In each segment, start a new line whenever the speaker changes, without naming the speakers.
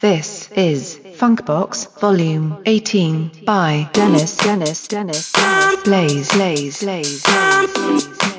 This is Funkbox Volume 18 by Dennis. Dennis Dennis Dennis. Blaze Blaze Blaze Blaze Blaze Blaze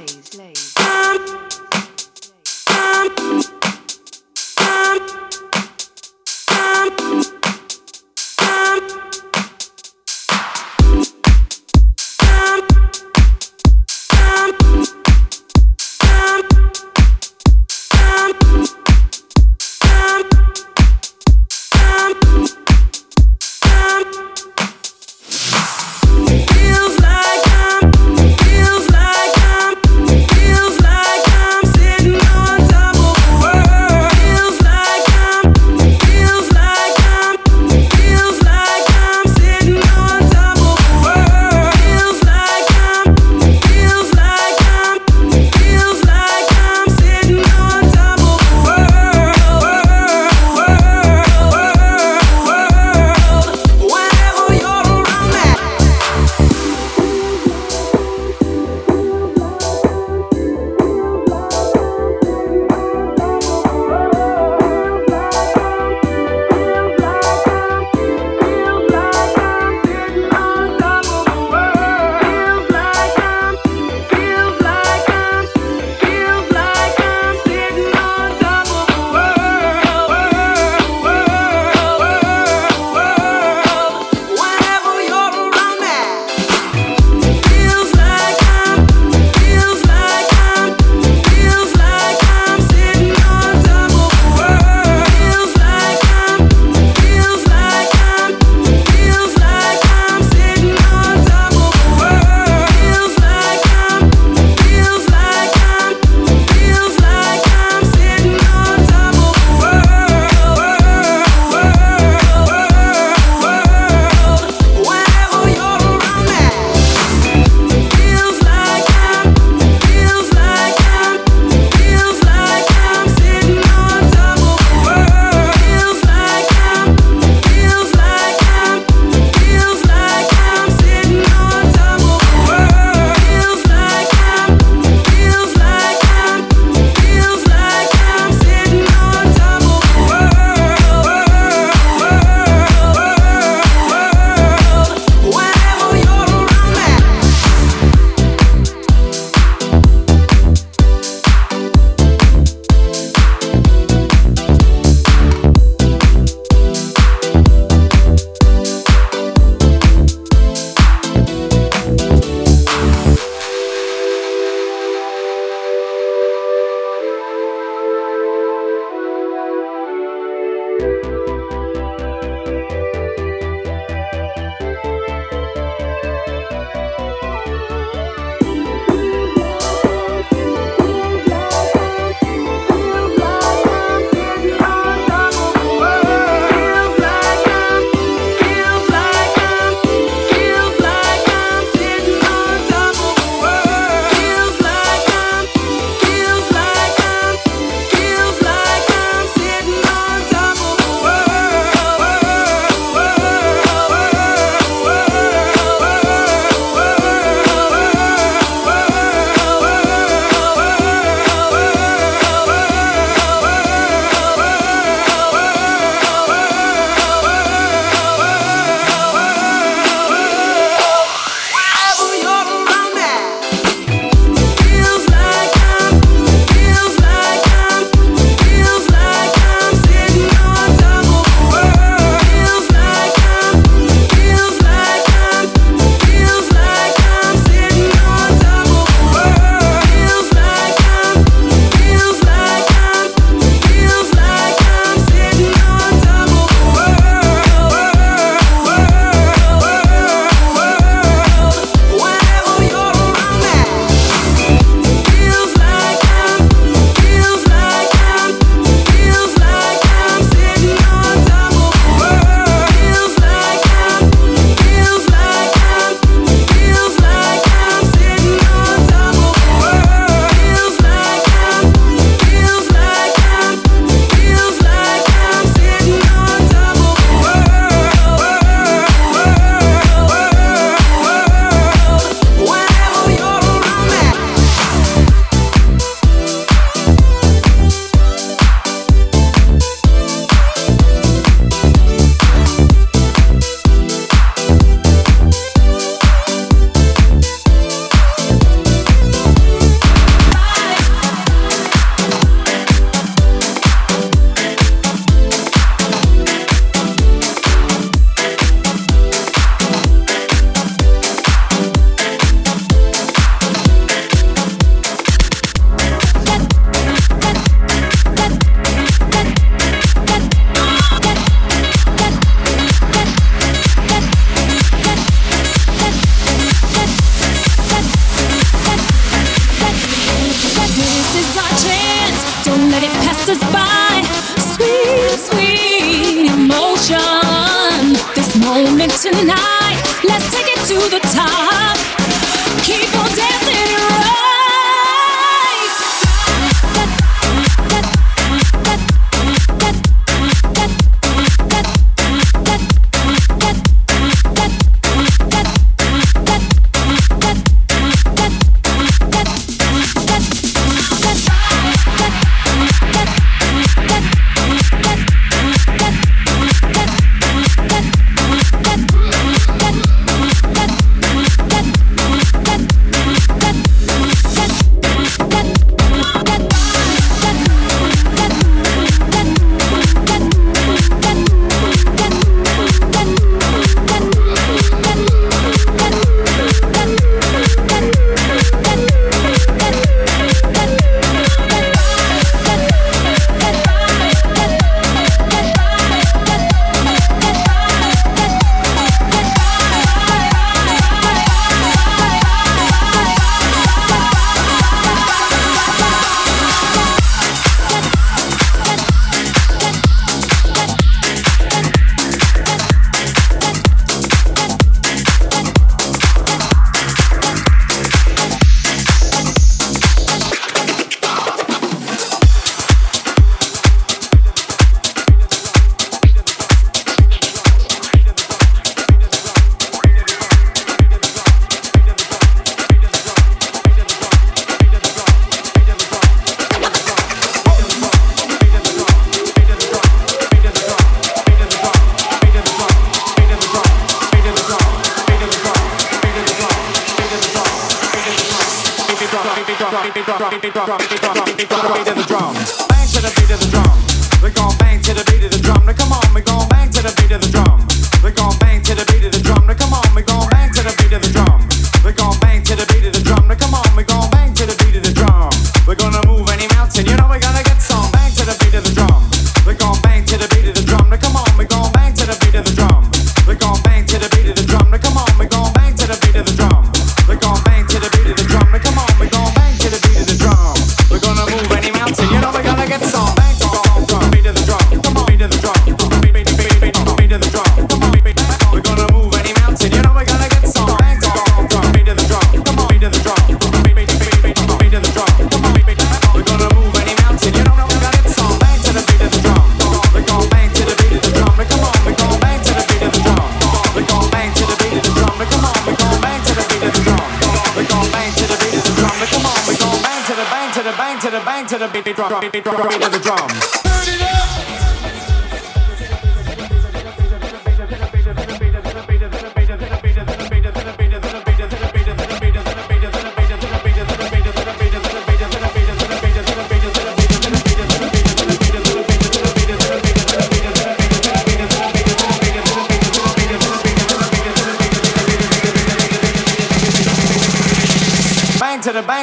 drop drop drop drum, drum,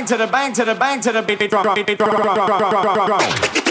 bang to the bang to the bang to the beat drum.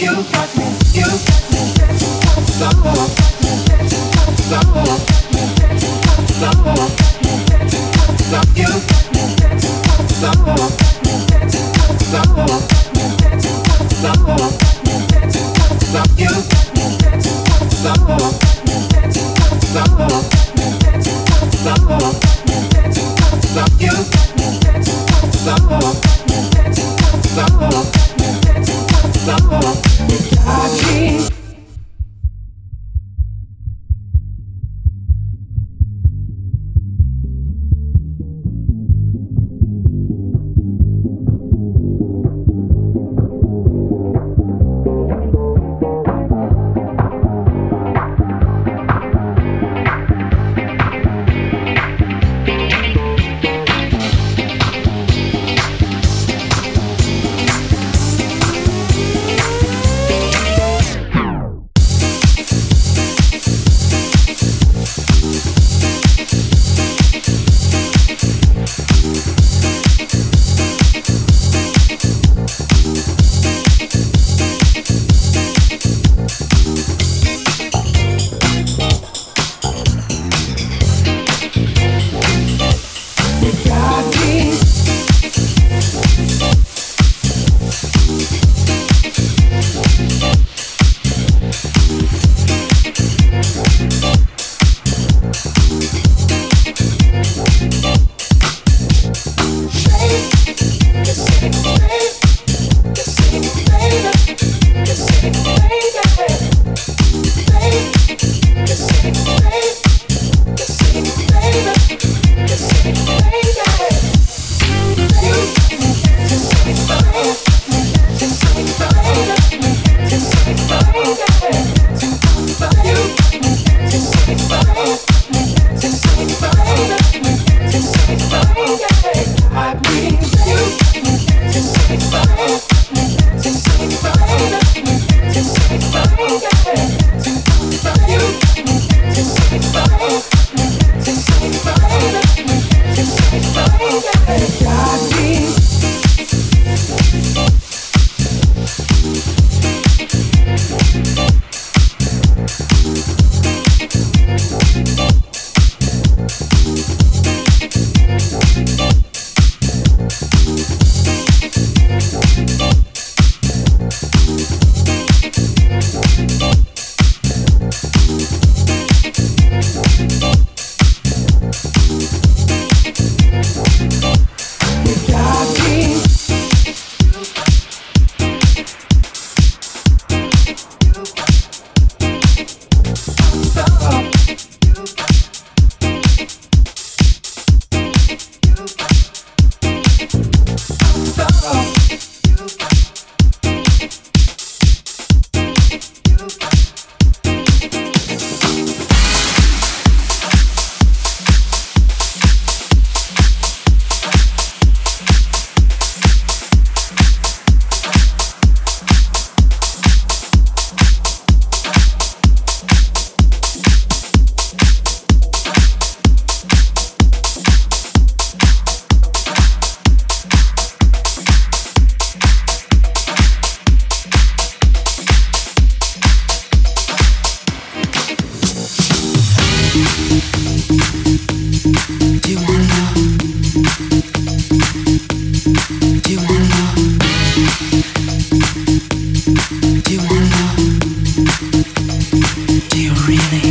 You
got me
breathing.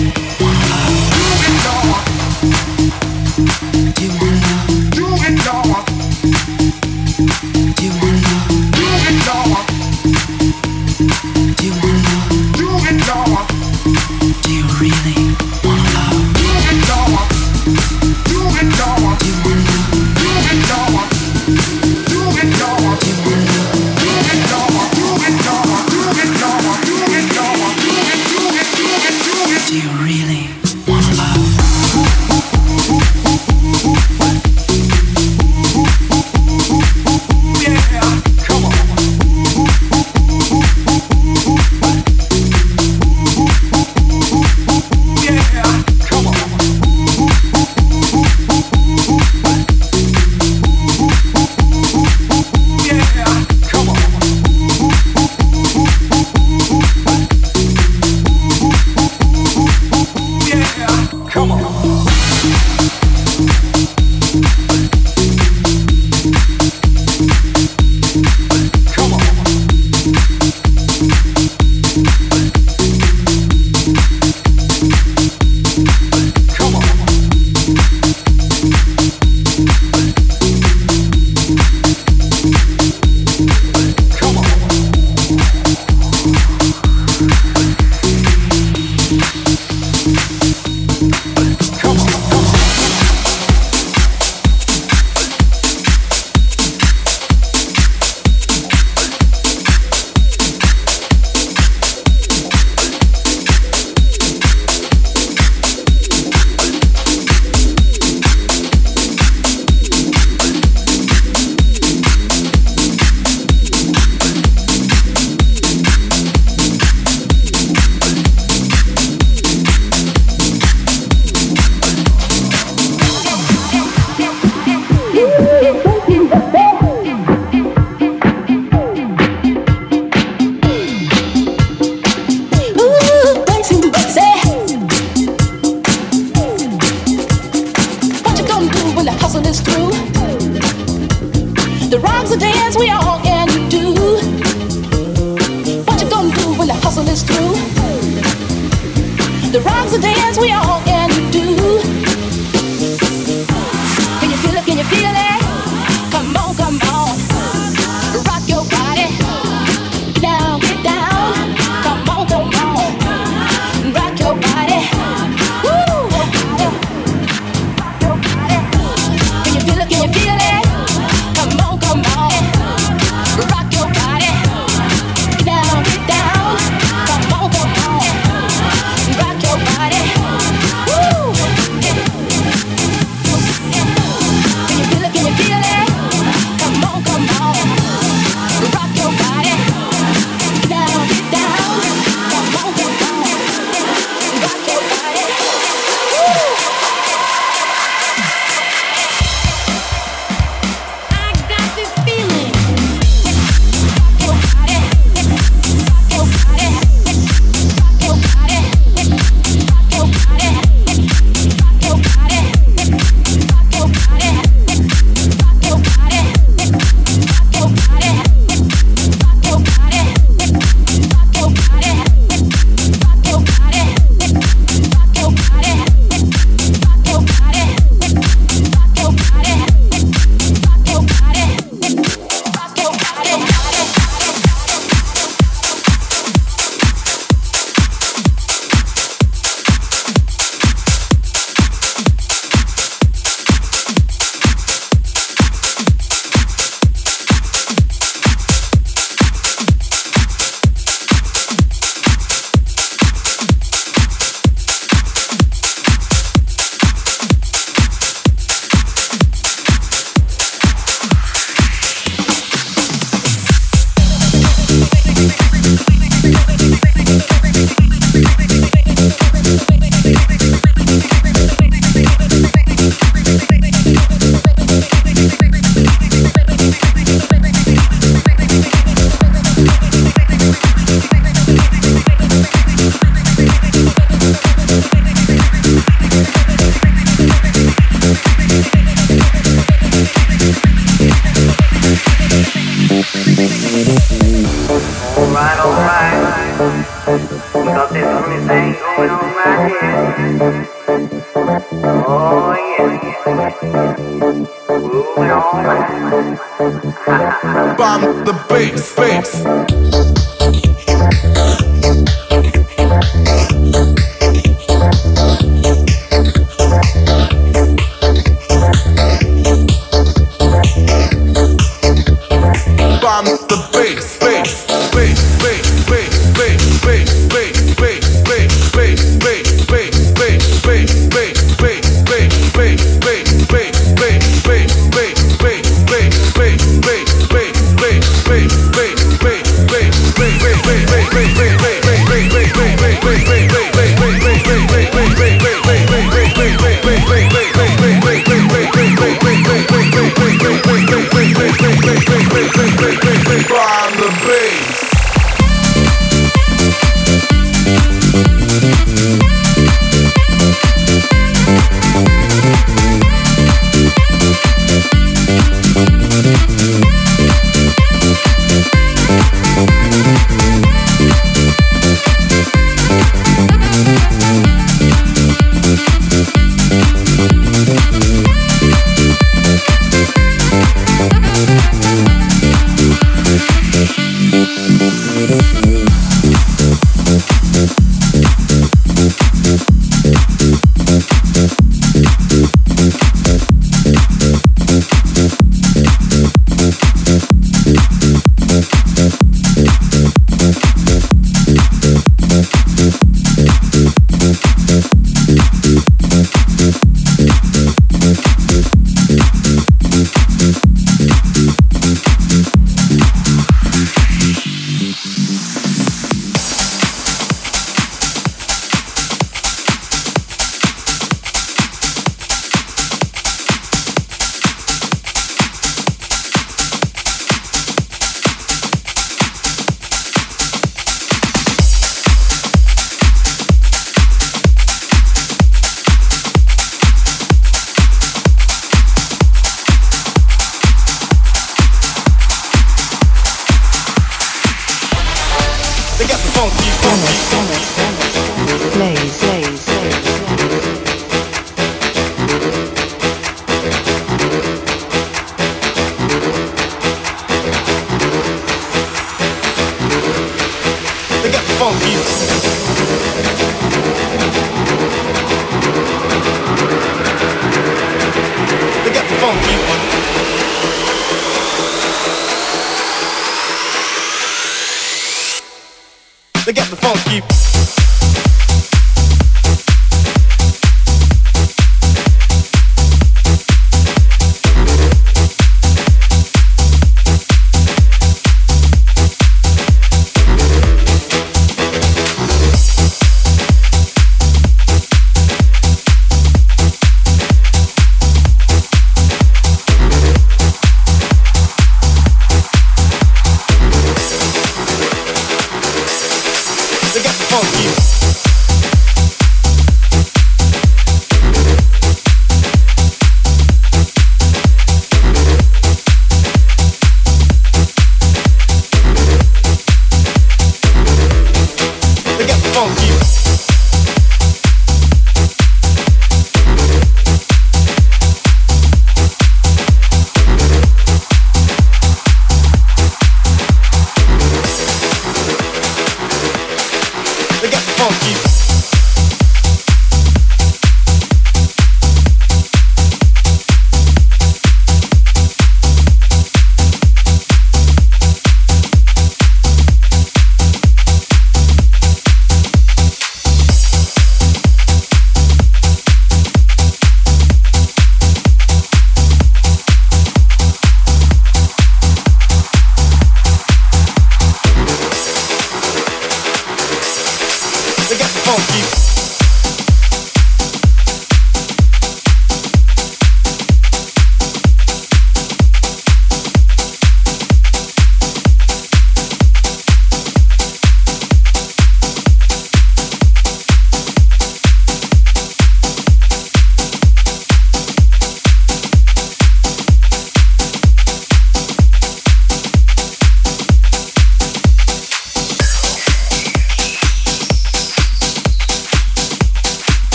Mm-hmm.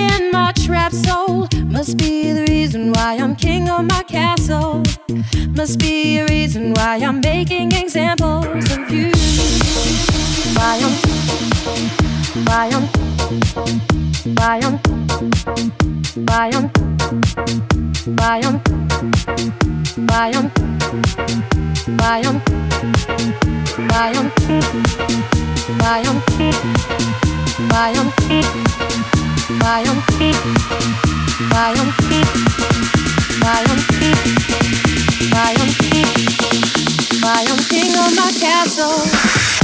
In my trap soul. Must be the reason why I'm king of my castle. Must be a reason why I'm making examples of you. Why I'm, why I'm, why I'm, why I'm, why I'm, why I'm, why I'm, why I'm, why I'm, why I'm, my own feet, my own feet, my own feet, my own feet, my own king of my castle.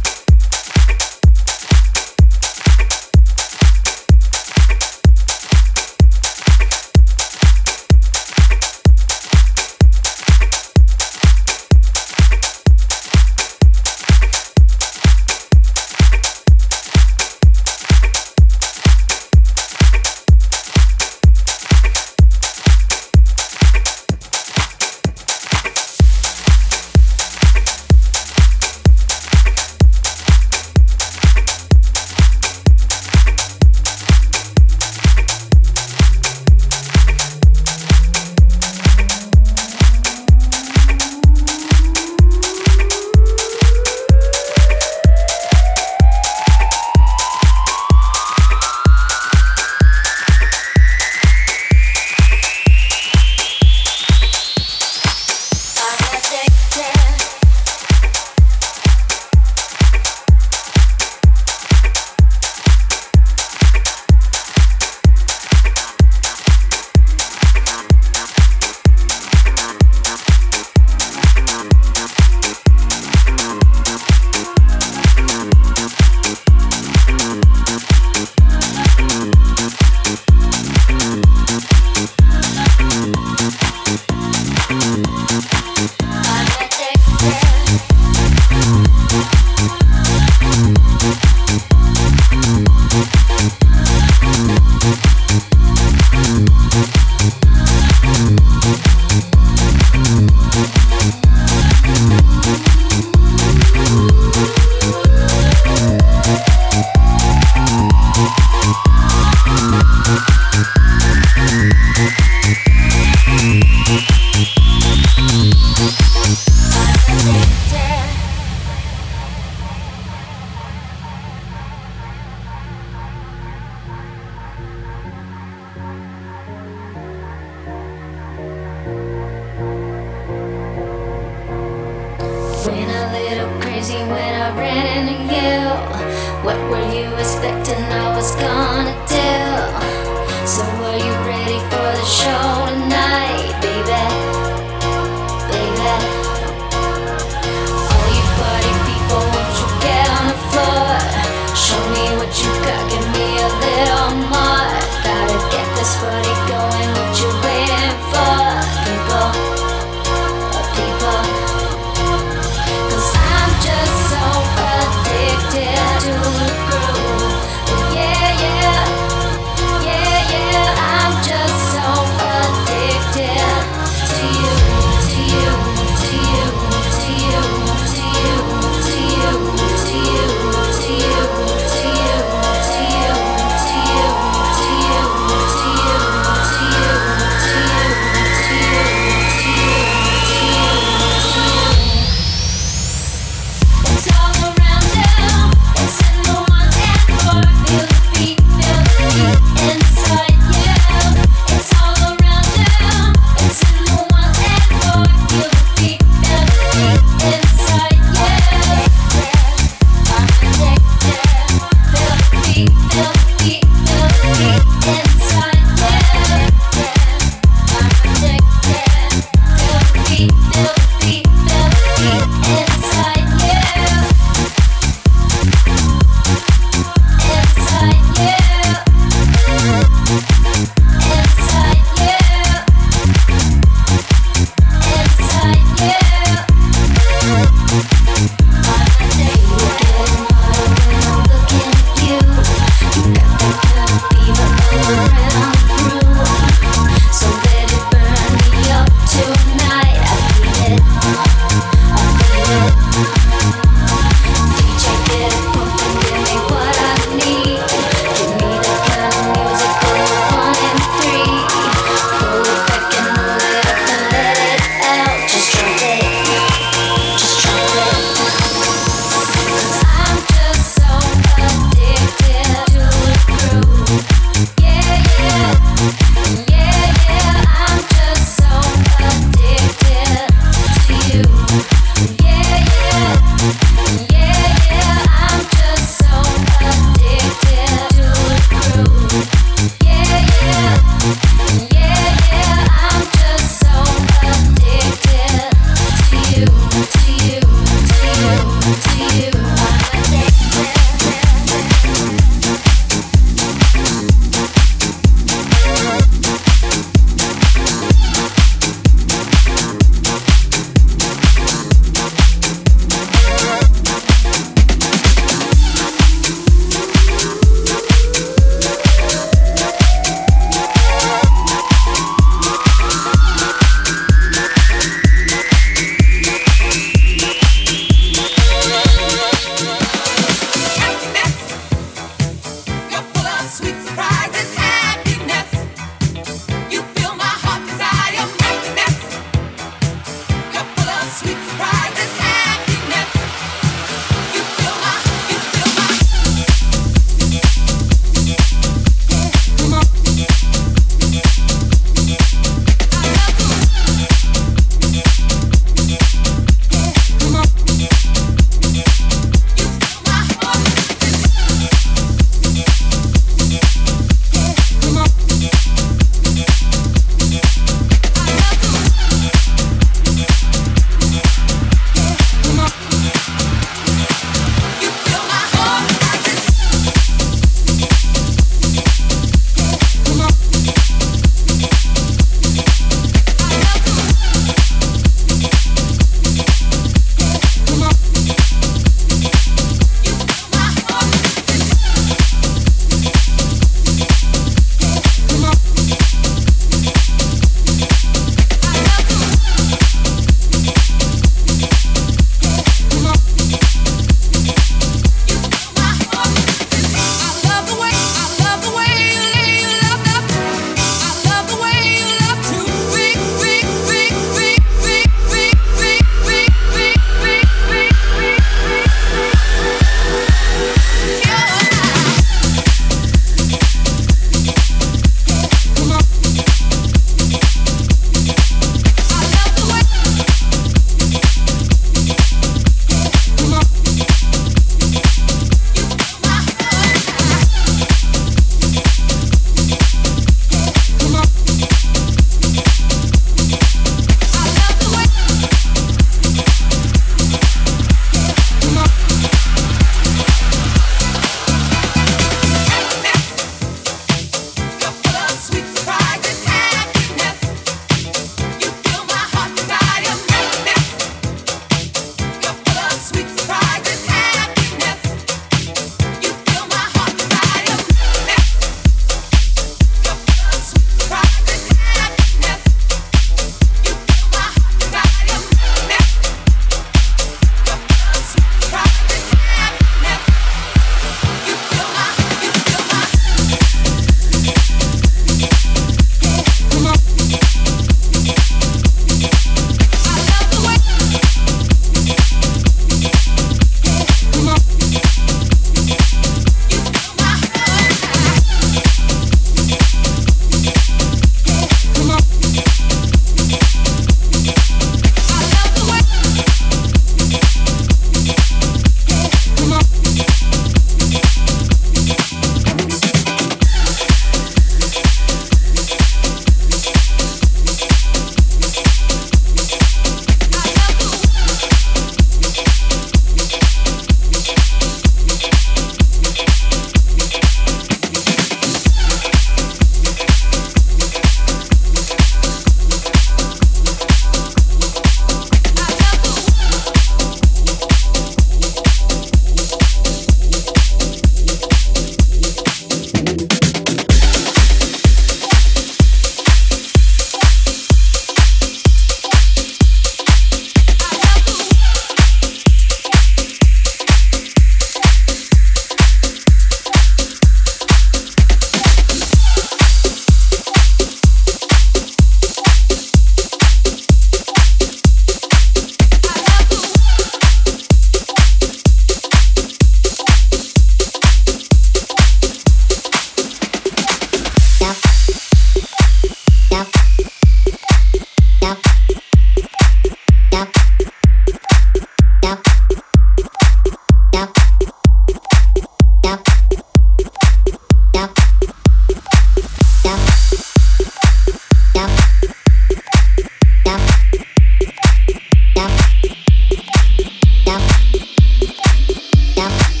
Yeah.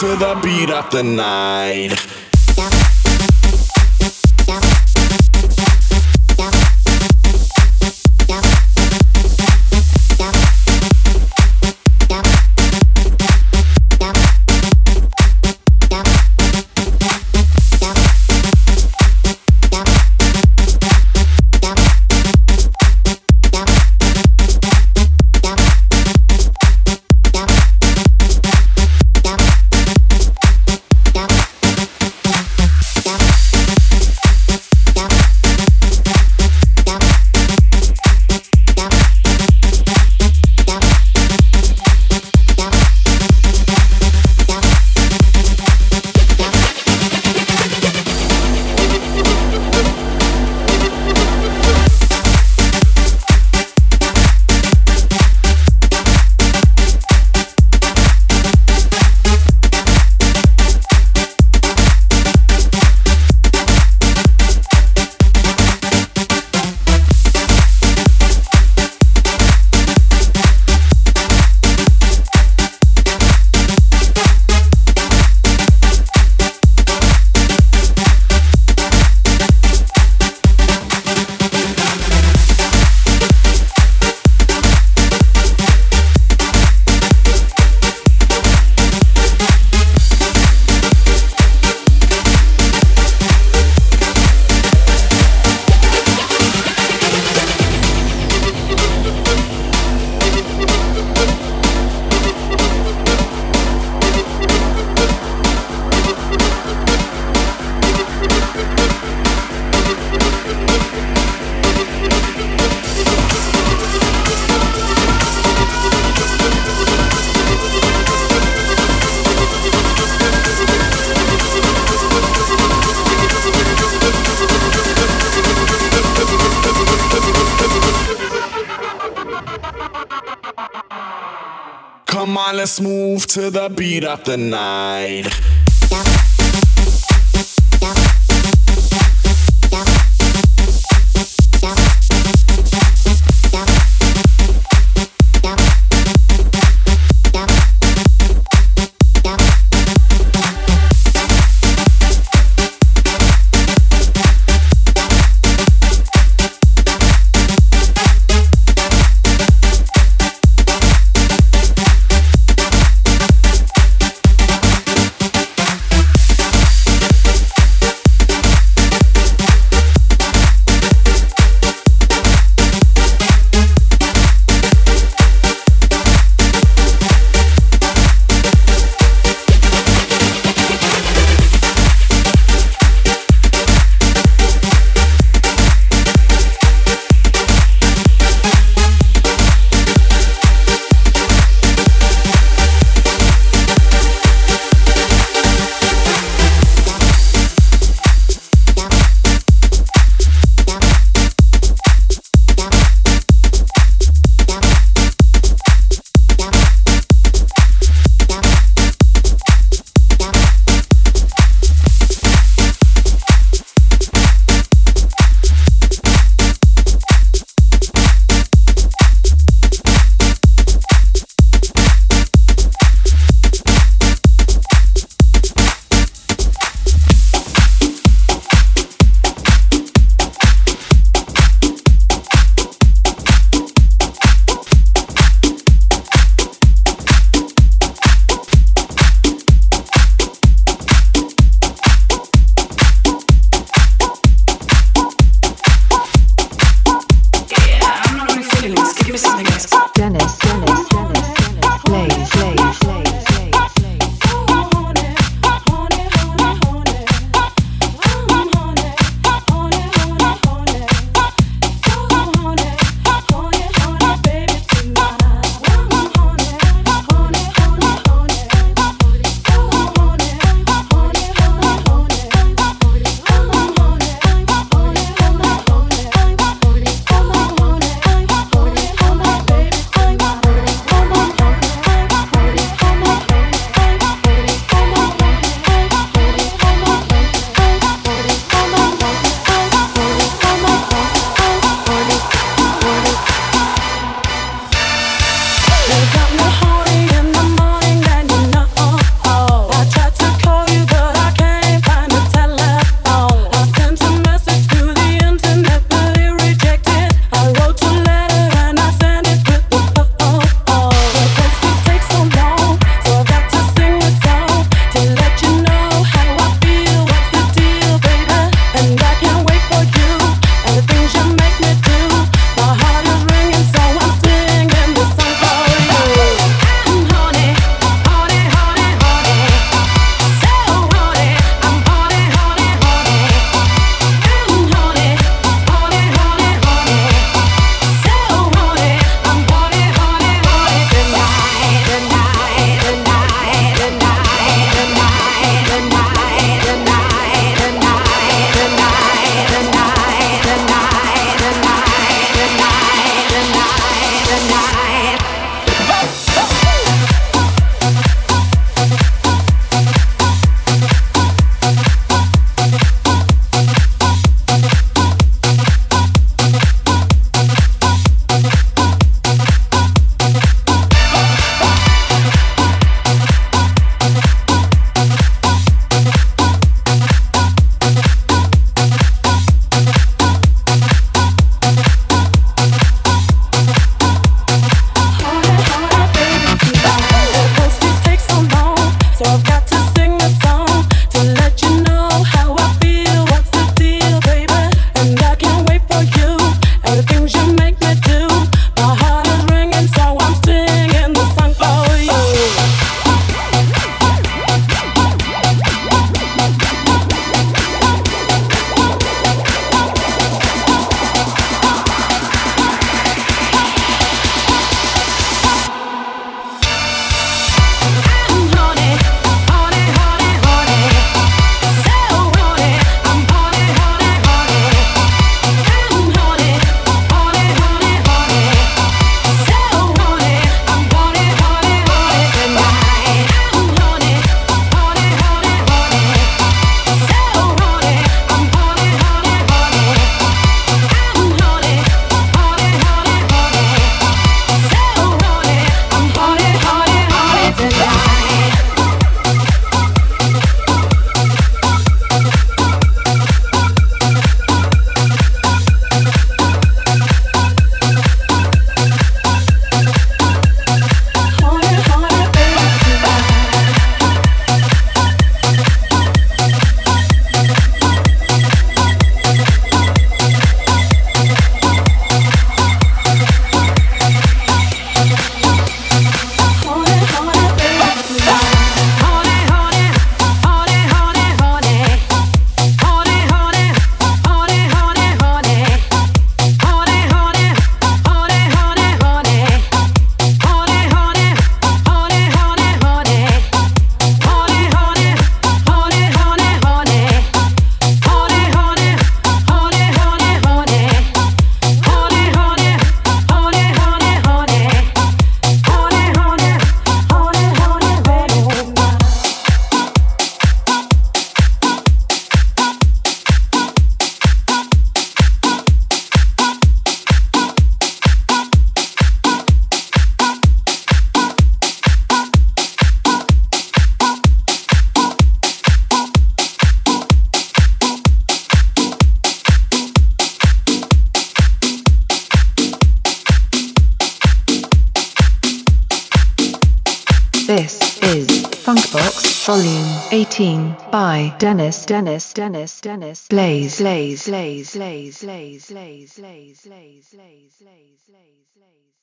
To the beat of the
night. To the beat of the night.
Dennis Dennis Dennis Dennis Blaze Blaze Blaze Blaze Blaze Blaze Blaze Blaze Blaze Blaze Blaze